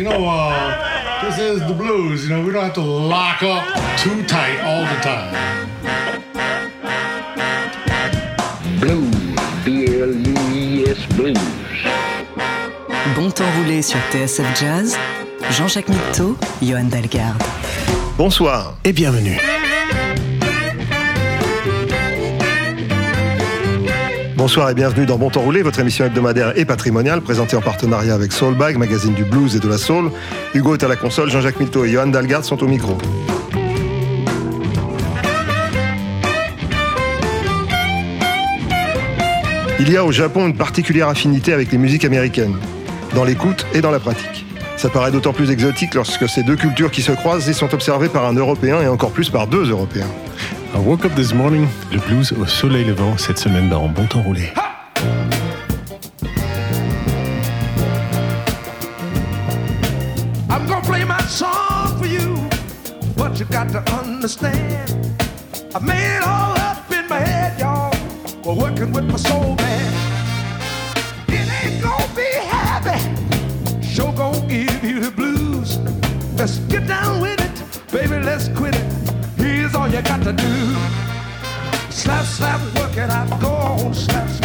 You know, uh, this is the blues. You know, we don't have to lock up too tight all the time. Blues, B-L-U-I-S Blues. Bon temps roulé sur TSF Jazz, Jean-Jacques Mitteau, Johan Dalgarde. Bonsoir et bienvenue. Bonsoir et bienvenue dans Bon Temps Roulé, votre émission hebdomadaire et patrimoniale présentée en partenariat avec Soulbag, magazine du blues et de la soul. Hugo est à la console, Jean-Jacques Milto et Johan Dalgard sont au micro. Il y a au Japon une particulière affinité avec les musiques américaines, dans l'écoute et dans la pratique. Ça paraît d'autant plus exotique lorsque ces deux cultures qui se croisent y sont observées par un Européen et encore plus par deux Européens. I woke up this morning, le blues au soleil levant cette semaine dans Bon Temps Roulé. I'm gonna play my song for you, but you got to understand? I made it all up in my head, y'all, while working with my soul man. It ain't gonna be happy, sure gonna give you the blues. Let's get down with it, baby, let's quit it. You got to do. Slap, slap, work it out, go on, slap, slap,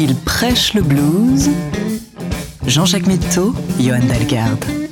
Il prêche le blues. Jean-Jacques Mitteau, Johan Dalgarde.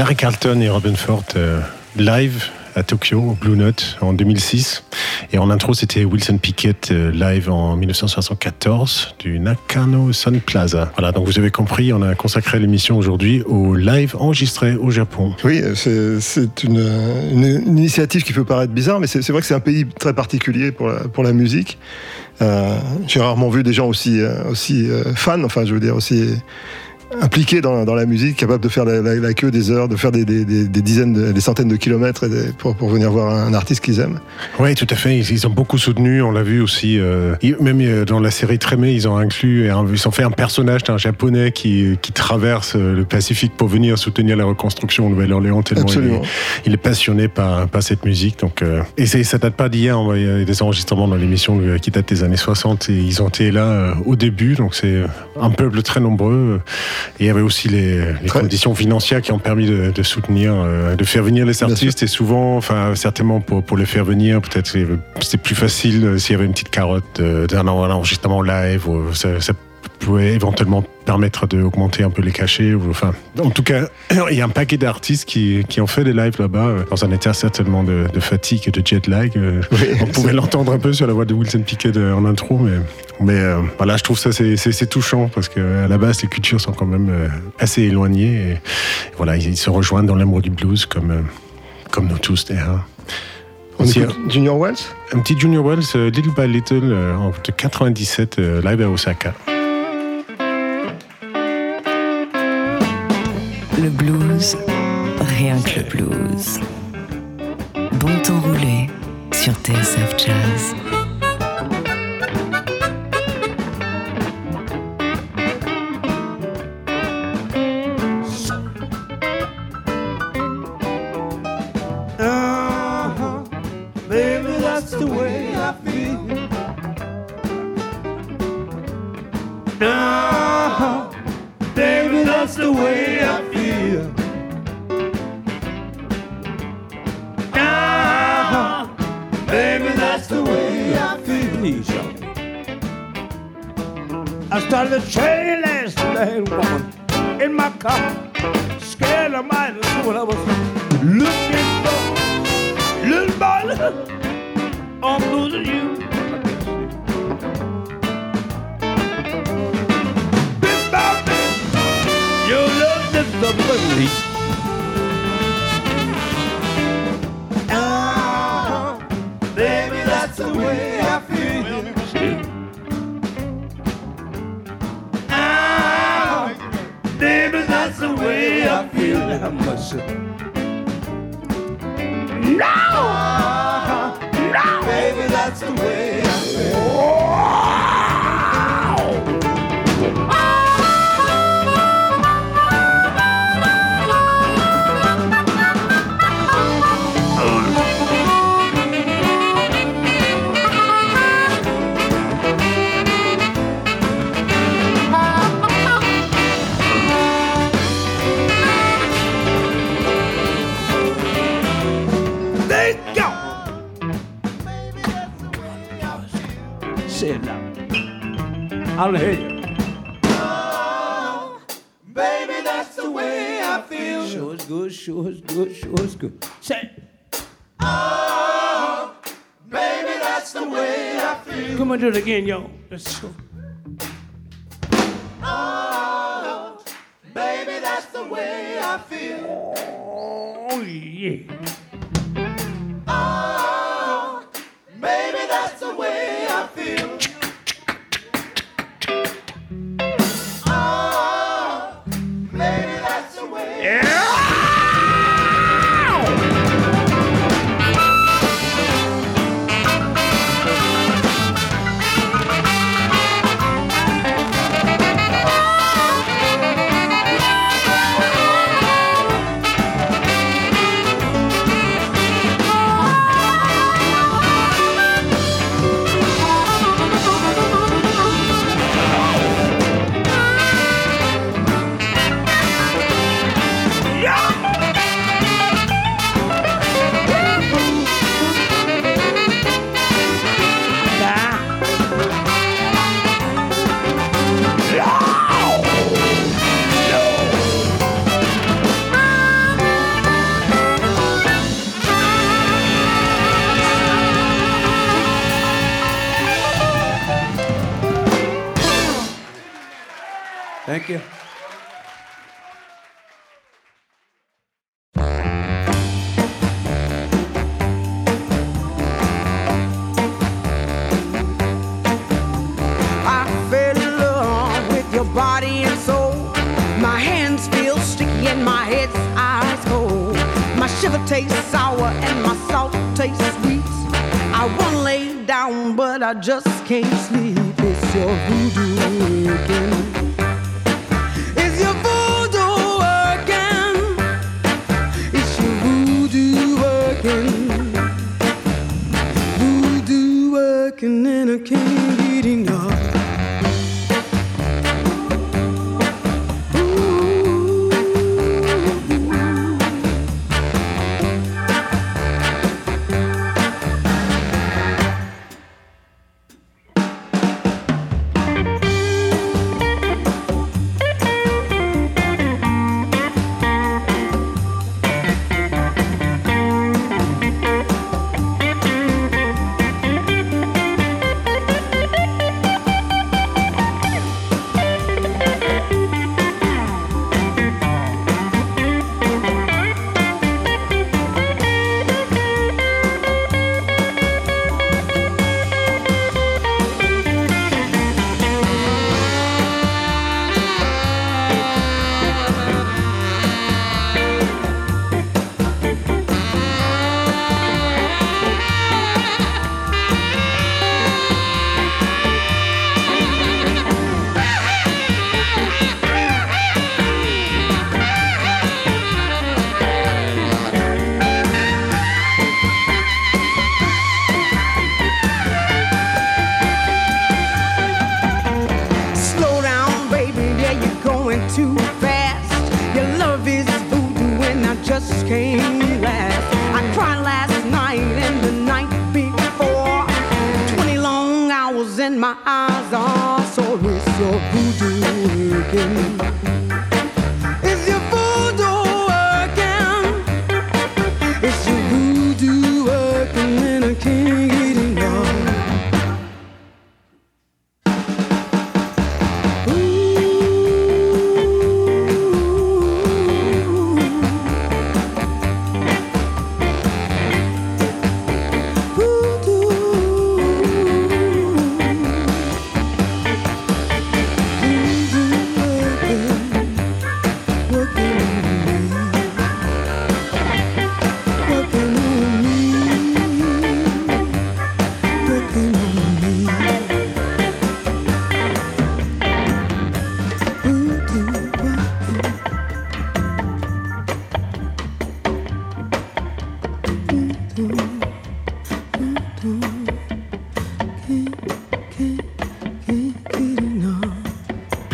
Larry Carlton et Robin Ford euh, live à Tokyo, Blue Note, en 2006. Et en intro, c'était Wilson Pickett euh, live en 1974 du Nakano Sun Plaza. Voilà, donc vous avez compris, on a consacré l'émission aujourd'hui au live enregistré au Japon. Oui, c'est c'est une, initiative qui peut paraître bizarre, mais c'est vrai que c'est un pays très particulier pour la, pour la musique. Euh, J'ai rarement vu des gens aussi, euh, aussi euh, fans, enfin je veux dire aussi impliqués dans, dans la musique, capables de faire la, la- la queue des heures, de faire des, des- des- des dizaines, de- des centaines de kilomètres pour, pour venir voir un artiste qu'ils aiment. Oui, tout à fait. Ils, ils ont beaucoup soutenu. On l'a vu aussi. euh, même euh, dans la série Trémé, ils ont inclus, ils ont fait un personnage d'un japonais qui, qui traverse euh, le Pacifique pour venir soutenir la reconstruction au Nouvelle-Orléans. Tellement il est, Absolument. il est passionné par, par cette musique. Donc, euh, et ça date pas d'hier. hein. Il y a des enregistrements dans l'émission euh, qui datent des années 60 et ils ont été là euh, au début. Donc c'est un peuple très nombreux. Et il y avait aussi les, conditions financières qui ont permis de, de soutenir, euh, de faire venir les artistes. Et souvent, enfin certainement pour, pour les faire venir, peut-être c'était plus facile euh, s'il y avait une petite carotte euh, d'un en- un enregistrement live. ou ça, ça pouvait éventuellement permettre d'augmenter un peu les cachets. Ou, enfin, en tout cas, il y a un paquet d'artistes qui, qui ont fait des lives là-bas euh, dans un état certainement de, de fatigue et de jet lag. euh, Oui, on pouvait l'entendre un peu sur la voix de Wilson Pickett euh, en intro, mais, mais euh, voilà, je trouve ça c'est- touchant parce qu'à la base, les cultures sont quand même assez éloignées. Et, voilà, ils, se rejoignent dans l'amour du blues comme, comme nous tous d'ailleurs. On écoute Junior Wells? un petit Junior Wells, Little by Little, de 97, euh, live à Osaka. Le blues, rien que le blues. Bon temps roulé sur TSF Jazz. Uh-huh. The way Y'all. I started a train last night, woman, in my car. Scared of have seen what I was looking for. Little boy, I'm losing you. Big Bobby, your love is the money. No! No! Baby, that's the way I feel. There Oh, I Sure good, sure good, sure good. Say. Oh, baby, that's the way I feel. Come on, do it again, yo. Let's go. Oh, baby, that's the way I feel. Oh, yeah.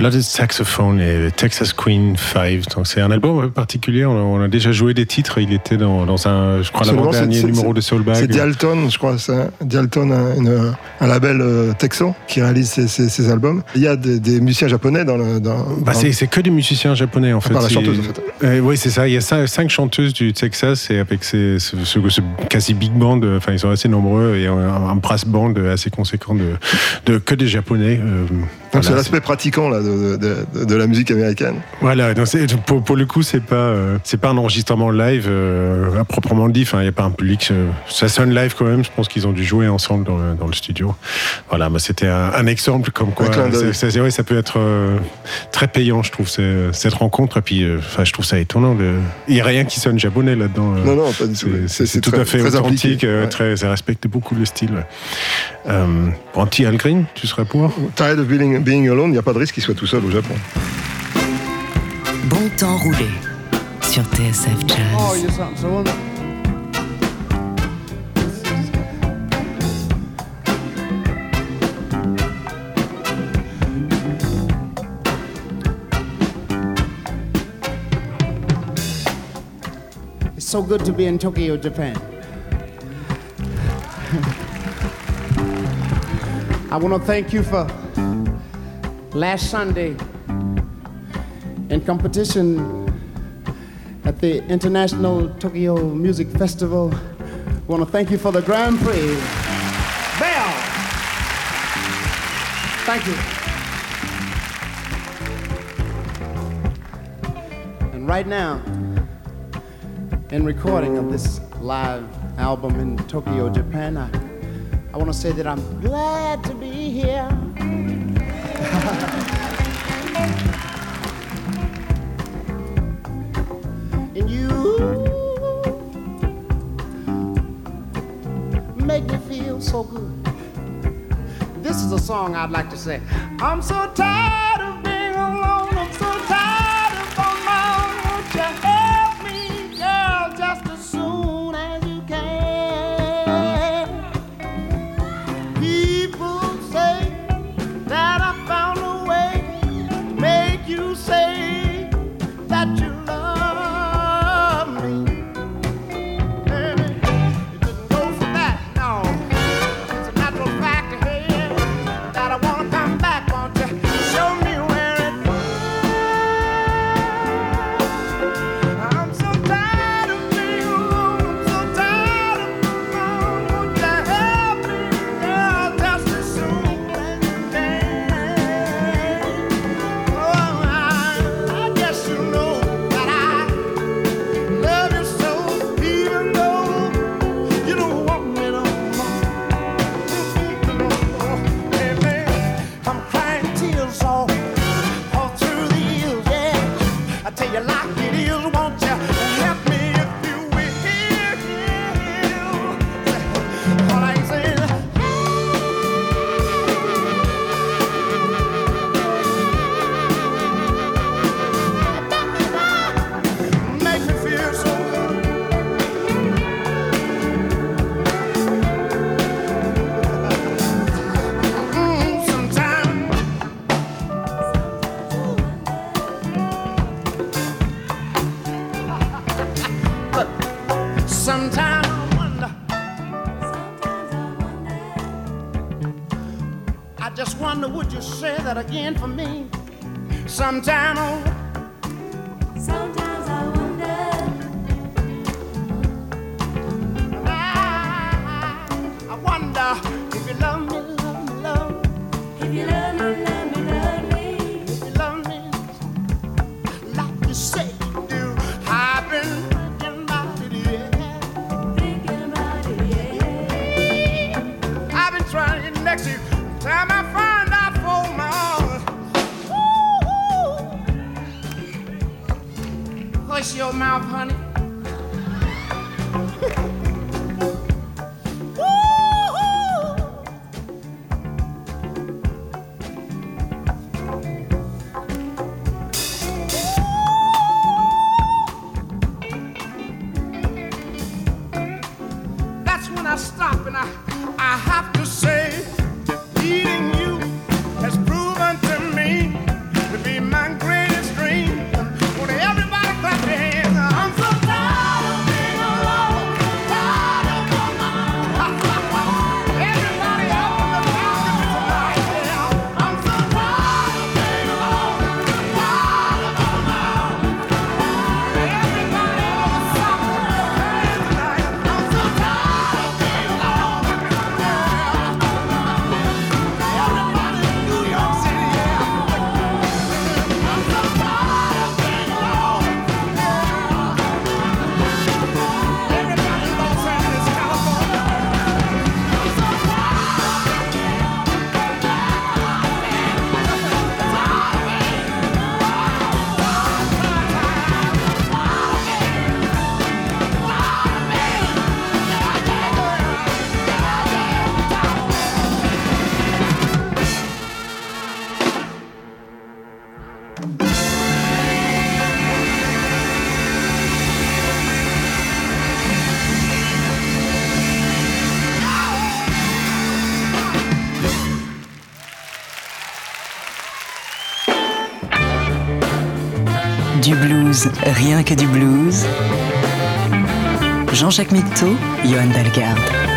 Blooded Saxophone et Texas Queen 5. Donc c'est un album un peu particulier. On a, on a déjà joué des titres. Il était dans, dans un, je crois, l'avant-dernier numéro de Soulbag. C'est Dialton, je crois. C'est Dialton, un, une- un label euh, texan qui réalise ces, ces- ces albums. Il y a des, des musiciens japonais dans le. Dans, Bah, dans- c'est, que des musiciens japonais en fait. part la chanteuse, en fait. Euh, oui, c'est ça. Il y a cinq, cinq chanteuses du Texas et avec ces, ce, ce- ce quasi big band, euh, enfin ils sont assez nombreux et un, un brass band assez conséquent de, de que des japonais. euh, Donc c'est voilà, l'aspect pratiquant là, de, de- de- de la musique américaine. Voilà, donc pour, pour le coup, c'est pas euh, c'est pas un enregistrement live euh, à proprement dit. Enfin, il y a pas un public. euh, ça sonne live quand même. Je pense qu'ils ont dû jouer ensemble dans le, dans le studio. Voilà, mais c'était un, un exemple comme quoi. Un c'est- c'est- ouais, ça peut être très payant, je trouve, cette rencontre. Et puis, enfin, je trouve ça étonnant. Il y a rien qui sonne japonais là-dedans. Non, non, pas du tout. C'est- tout très- à fait très authentique, ouais. très, ça respecte beaucoup le style. ouais. Euh, Anti Al Green, tu serais pour? Tired of being, being alone, il n'y a pas de risque qu'il soit tout seul au Japon. Bon temps roulé sur TSF Oh, Jazz. wonderful. It's so good to be in Tokyo, Japan. I want to thank you for last Sunday in competition at the International Tokyo Music Festival. I want to thank you for the Grand Prix. Bell! Thank you. And right now, in recording of this live album in Tokyo, Japan, I, I want to say that I'm glad to be here. And you make me feel so good. This is a song I'd like to say. I'm so tired I stop and I, I have to say, eating rien que du blues. Jean-Jacques Mitteau, Johan Dalgarde.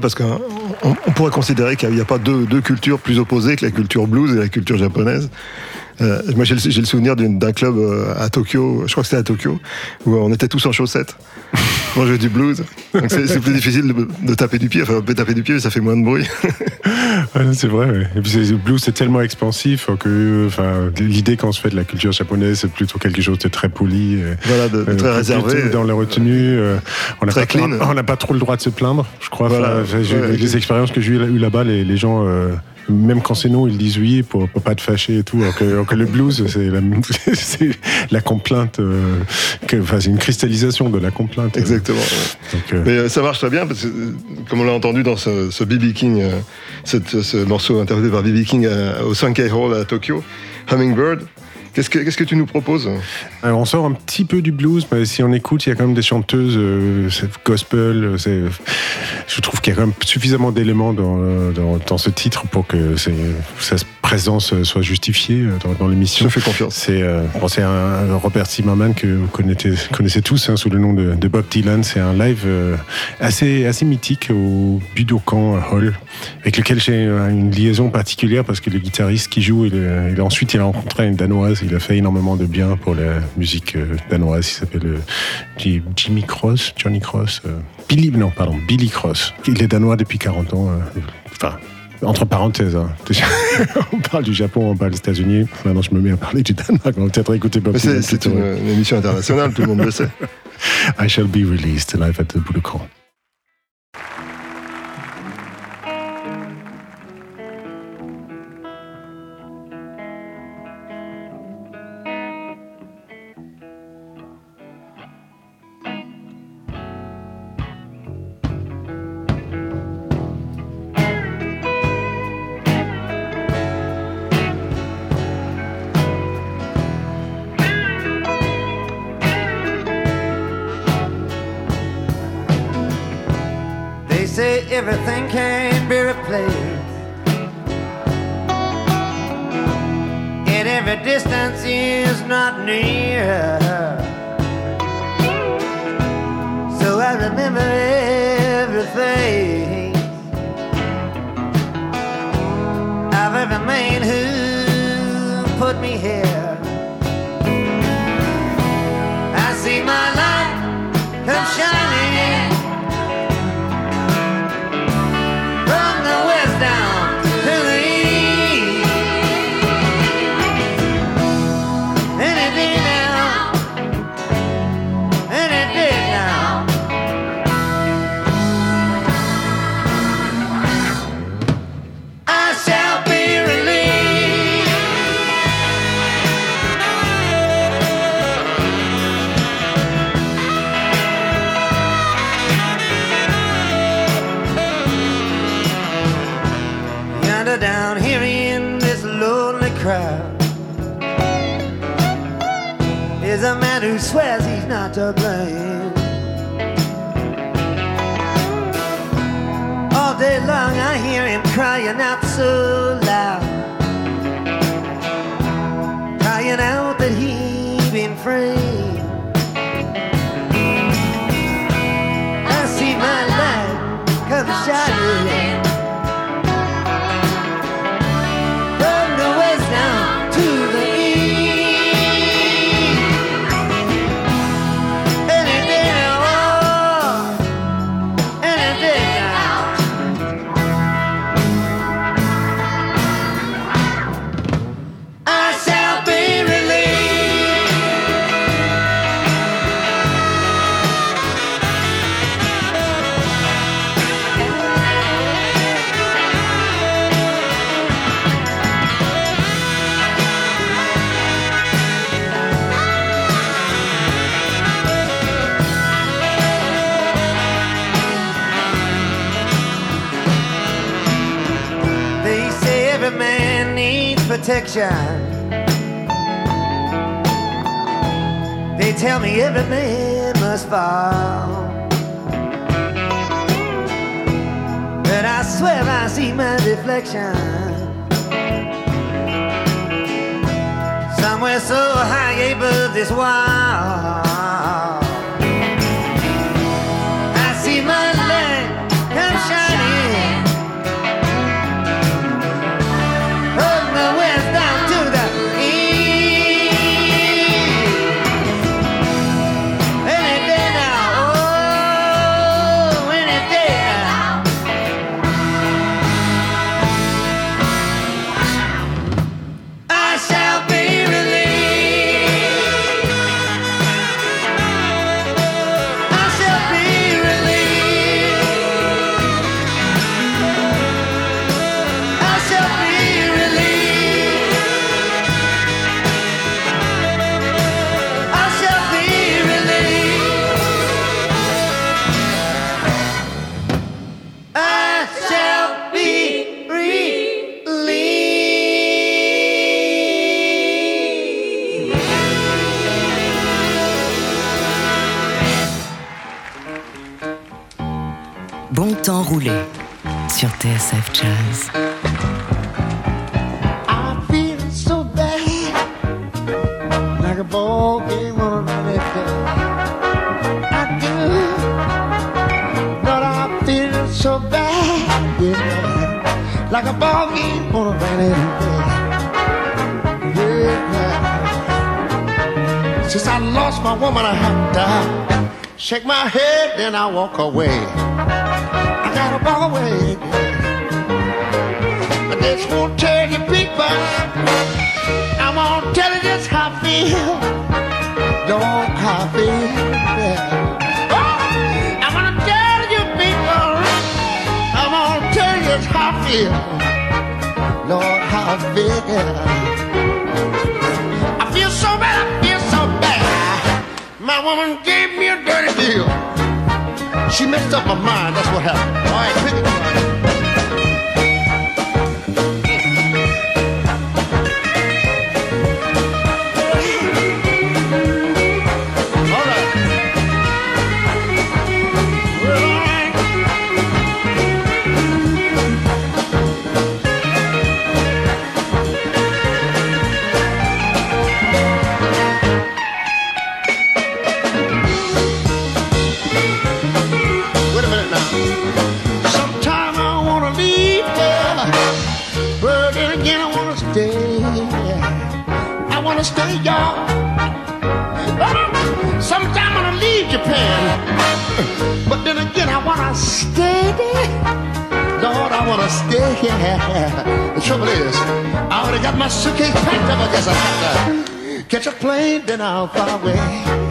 Parce qu'on on pourrait considérer qu'il n'y a pas deux, cultures plus opposées que la culture blues et la culture japonaise. Euh, moi, j'ai le, le souvenir d'un club euh, à Tokyo, je crois que c'était à Tokyo, où on était tous en chaussettes. On jouait du blues. Donc c'est plus difficile de, de taper du pied. Enfin, on peut taper du pied, mais ça fait moins de bruit. C'est vrai. ouais. Et puis le blues, c'est tellement expansif que enfin, l'idée qu'on se fait de la culture japonaise, c'est plutôt quelque chose de très poli. euh, Voilà, de, de euh, très réservé. Dans la retenue. euh, on n'a Très pas, clean. on n'a pas trop le droit de se plaindre, je crois. Voilà, Enfin, j'ai- ouais, les ouais. expériences que j'ai eues là-bas, les, les gens. euh, même quand c'est non, ils disent oui pour, pour pas te fâcher et tout. Alors que, alors que le blues, c'est la, complainte, euh, que- enfin, c'est une cristallisation de la complainte. Exactement. ouais. Donc, euh, Mais euh, ça marche très bien parce que, comme on l'a entendu dans ce, ce BB King, cette- ce morceau interprété par BB King au Sankei Hall à Tokyo, Hummingbird, Qu'est-ce que, qu'est-ce que tu nous proposes Alors, on sort un petit peu du blues, mais si on écoute, il y a quand même des chanteuses euh, c'est gospel. c'est- je trouve qu'il y a quand même suffisamment d'éléments dans, euh, dans, dans ce titre pour que c'est- sa présence soit justifiée euh, dans, dans Je l'émission. te fais confiance. C'est euh, bon, c'est un Robert Zimmerman que vous connaissez, connaissez tous hein, sous le nom de, de Bob Dylan. C'est un live euh, assez, assez mythique au Budokan Hall, avec lequel j'ai une liaison particulière parce que le guitariste qui joue, il, il a- ensuite il a rencontré une danoise. Il a fait énormément de bien pour la musique euh, danoise. Il s'appelle euh, Jimmy Cross, Johnny Cross, euh, Billy, non pardon, Billy Cross. Il est danois depuis 40 ans. Enfin. Entre parenthèses, hein. On parle du Japon, on parle des États-Unis. Maintenant, je me mets à parler du Danemark. On va peut-être écouter Bob Dylan c'est, une, une émission internationale, tout le monde le sait. I shall be released live at the Budokan. Everything can be replaced. And every distance is not near. So I remember everything of every man who so loud, crying out that he's been framed. Somewhere so high above this wall. Sur TSF Jazz. I feel so bad, like a ball game on do, but I feel so bad, yeah, like a ball game on a rainy day. Yeah. Since I lost my woman, I have to shake my head, then I walk away. I gotta walk away. Just won't oh, tell you people. I won't tell you just how I feel. Don't how I feel. Oh, I wanna tell you people. I won't tell you just how I feel. Lord, how I feel. I feel so bad. I feel so bad. My woman gave me a dirty deal. She messed up my mind. That's what happened. All right, pick it up. been out far away.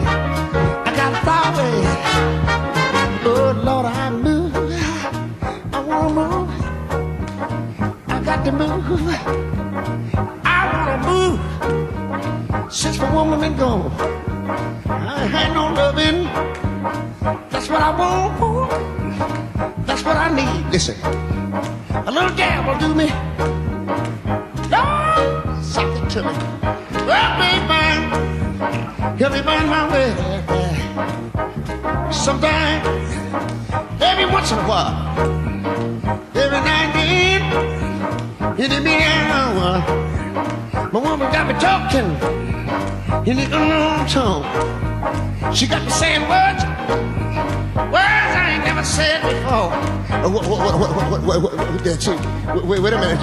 Wait, wait a minute.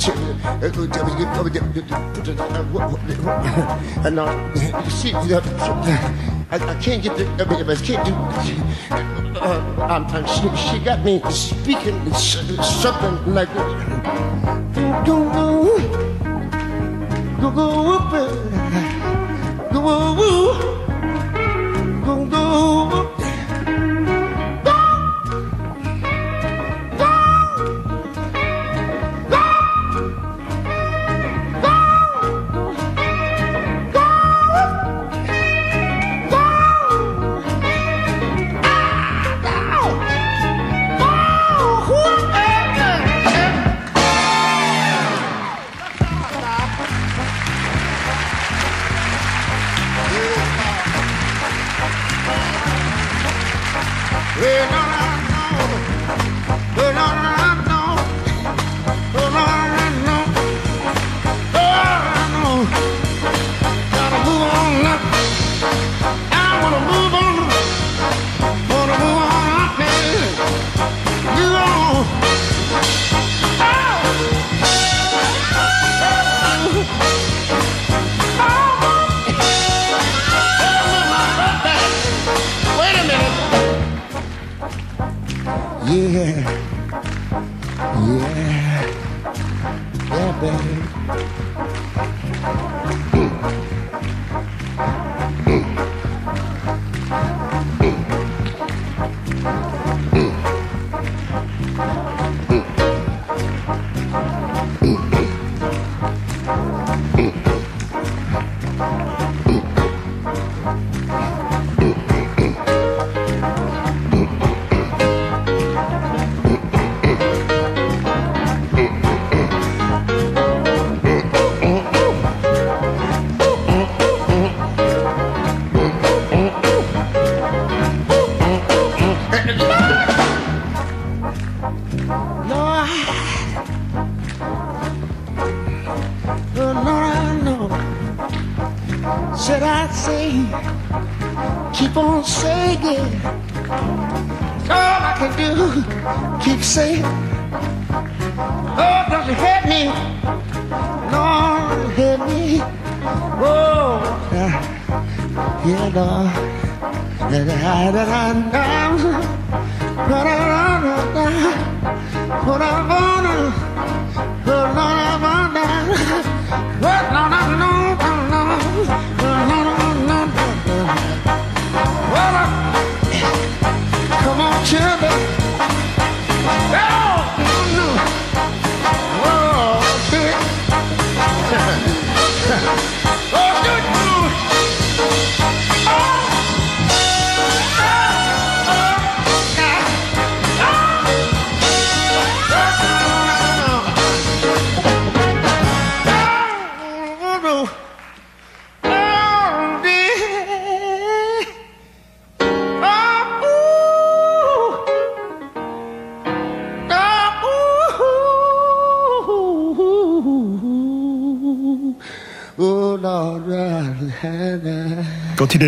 She- uh, uh, she, uh, I, I can't get the, I, can't do, uh, um, uh, she, got me speaking something like, go, go, go, go, uh, go, woo, go,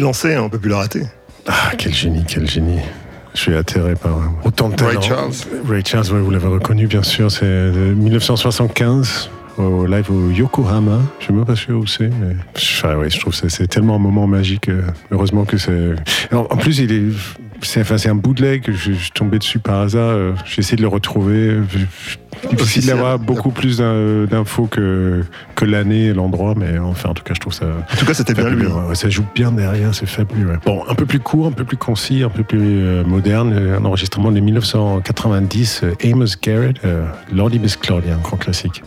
lancé, hein, on peut plus l'arrêter. Ah, quel génie, quel génie. Je suis atterré par autant de talent. Ray Charles. Ray Charles, ouais, vous l'avez reconnu, bien sûr. C'est de 1975 au live au Yokohama. Je suis même pas sûr où c'est, mais enfin, ouais, je trouve que c'est tellement un moment magique. euh, Heureusement que c'est. En plus, il est. C'est enfin, un bootleg. Je, je suis tombé dessus par hasard. euh, J'ai essayé de le retrouver. Je- Difficile d'avoir beaucoup plus d'in- d'infos que, que l'année et l'endroit, mais enfin, en tout cas, je trouve ça. En tout cas, c'était bien Fabuleux, lui. ouais, ouais, ça joue bien derrière, c'est fabuleux. ouais. Bon, un peu plus court, un peu plus concis, un peu plus euh, moderne. euh, Un enregistrement de 1990, euh, Amos Garrett, euh, Lordy Miss Claudia, un grand classique.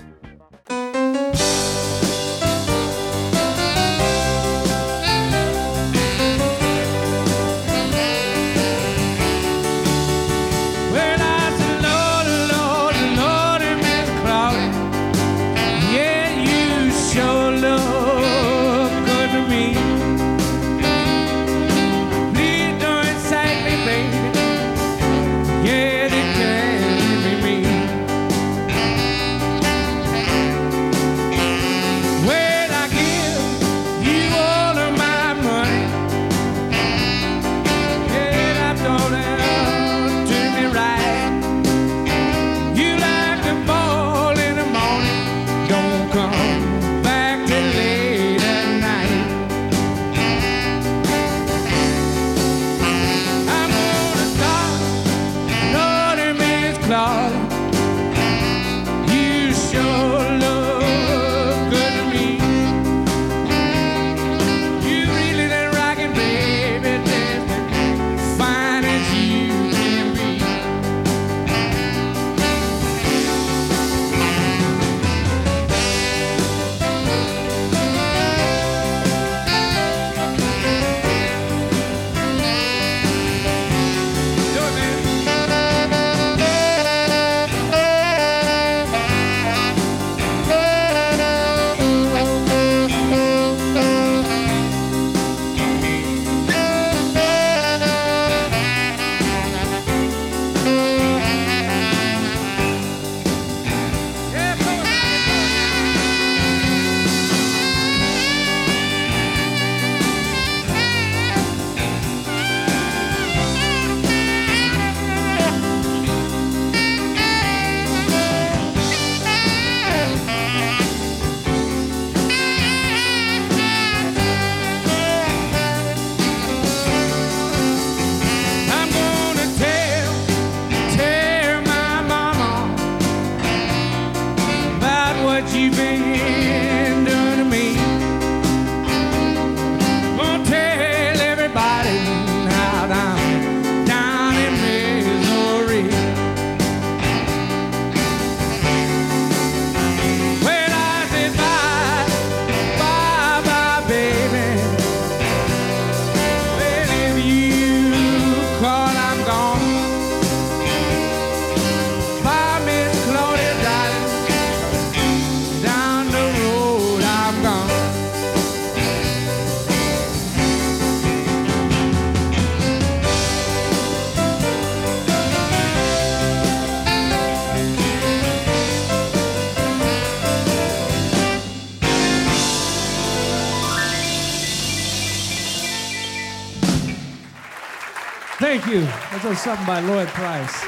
Thank you. That's a something by Lloyd Price.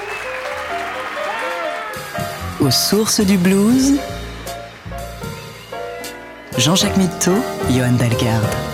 Aux sources du blues, Jean-Jacques Mitteau, Johan Dalgarde.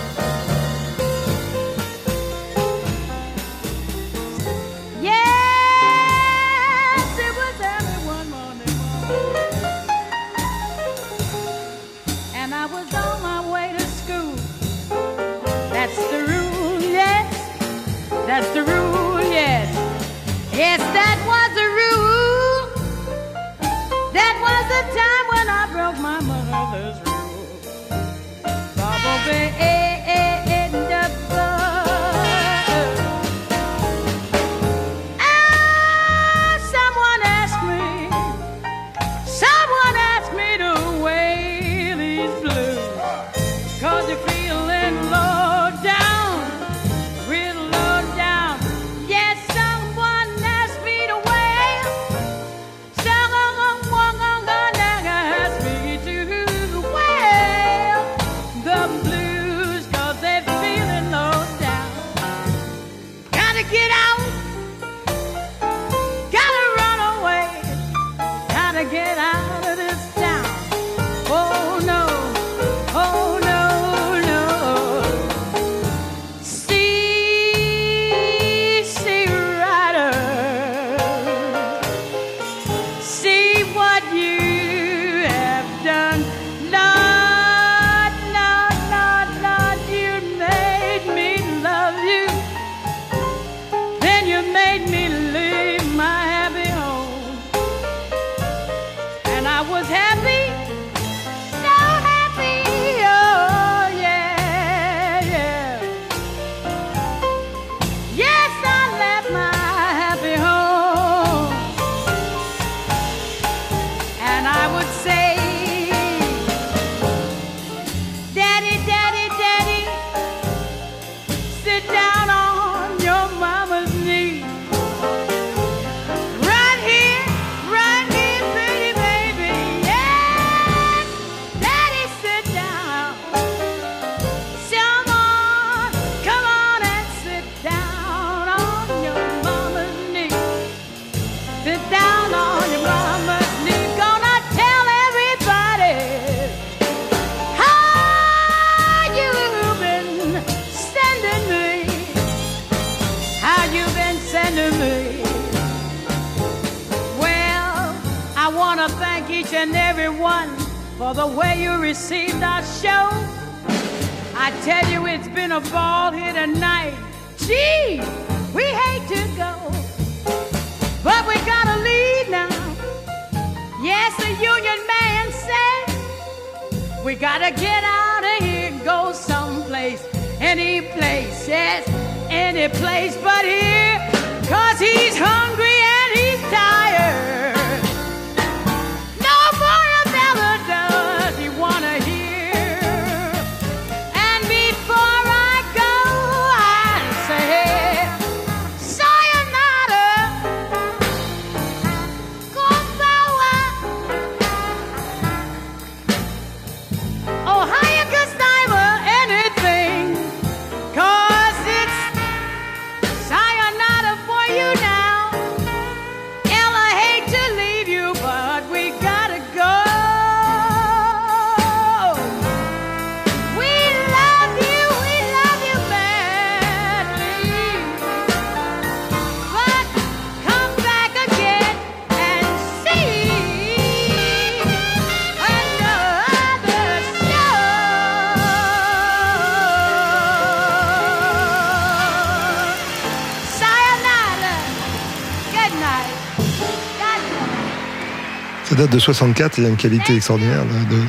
Date de 64, il y a une qualité extraordinaire de- de-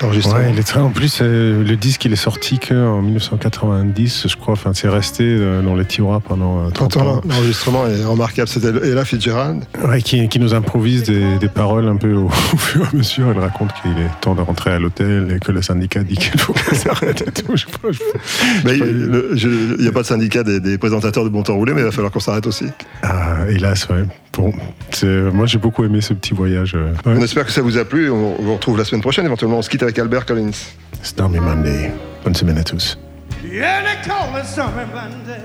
d'enregistrement. Ouais, il est très, en plus, euh, le disque il est sorti qu'en 1990, je crois. Enfin, c'est resté euh, dans les tiroirs pendant euh, 30 ans. Pourtant, l'enregistrement est remarquable. C'était Ella Fitzgerald. Ouais, qui, qui nous improvise des, des paroles un peu au, au fur et à mesure. Elle raconte qu'il est temps de rentrer à l'hôtel et que le syndicat dit qu'il faut qu'elle s'arrête et tout. Je sais pas, je- Mais le- je- Il n'y a pas de syndicat des, des présentateurs de bon temps roulé, mais il va falloir qu'on s'arrête aussi. Ah, euh, hélas, ouais. Bon, moi j'ai beaucoup aimé ce petit voyage. Euh, on espère que ça vous a plu. On vous retrouve la semaine prochaine. Éventuellement, on se quitte avec Albert Collins. Stormy Monday. Bonne semaine à tous. Stormy Monday.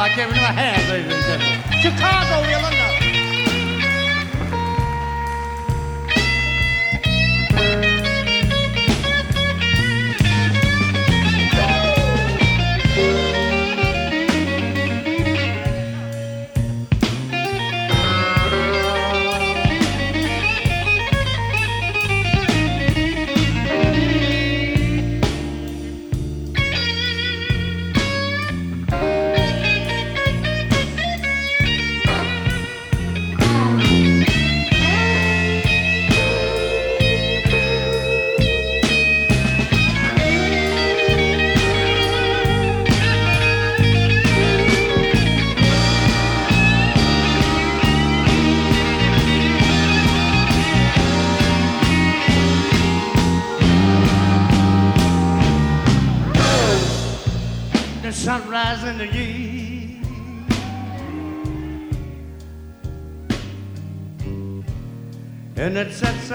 I give it my head.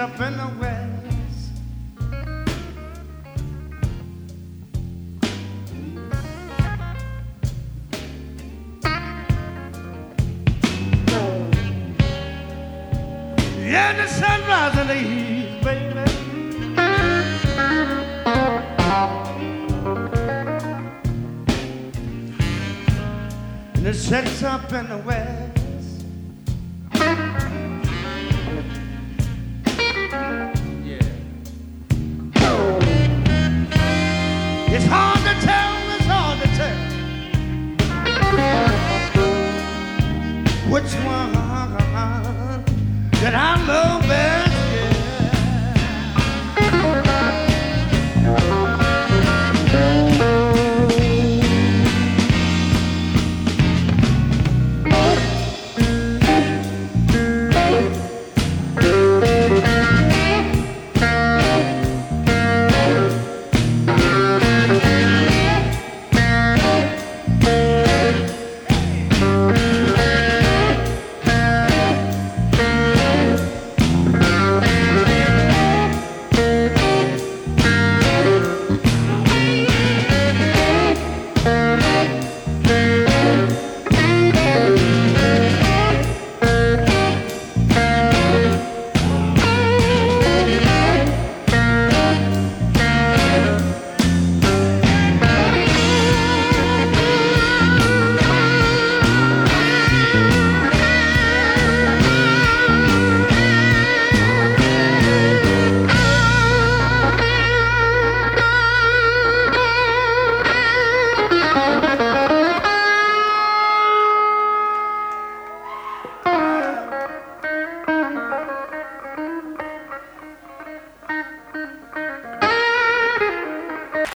Up in the west. Yeah, the sunrise in the east, baby. And it sets up in the west.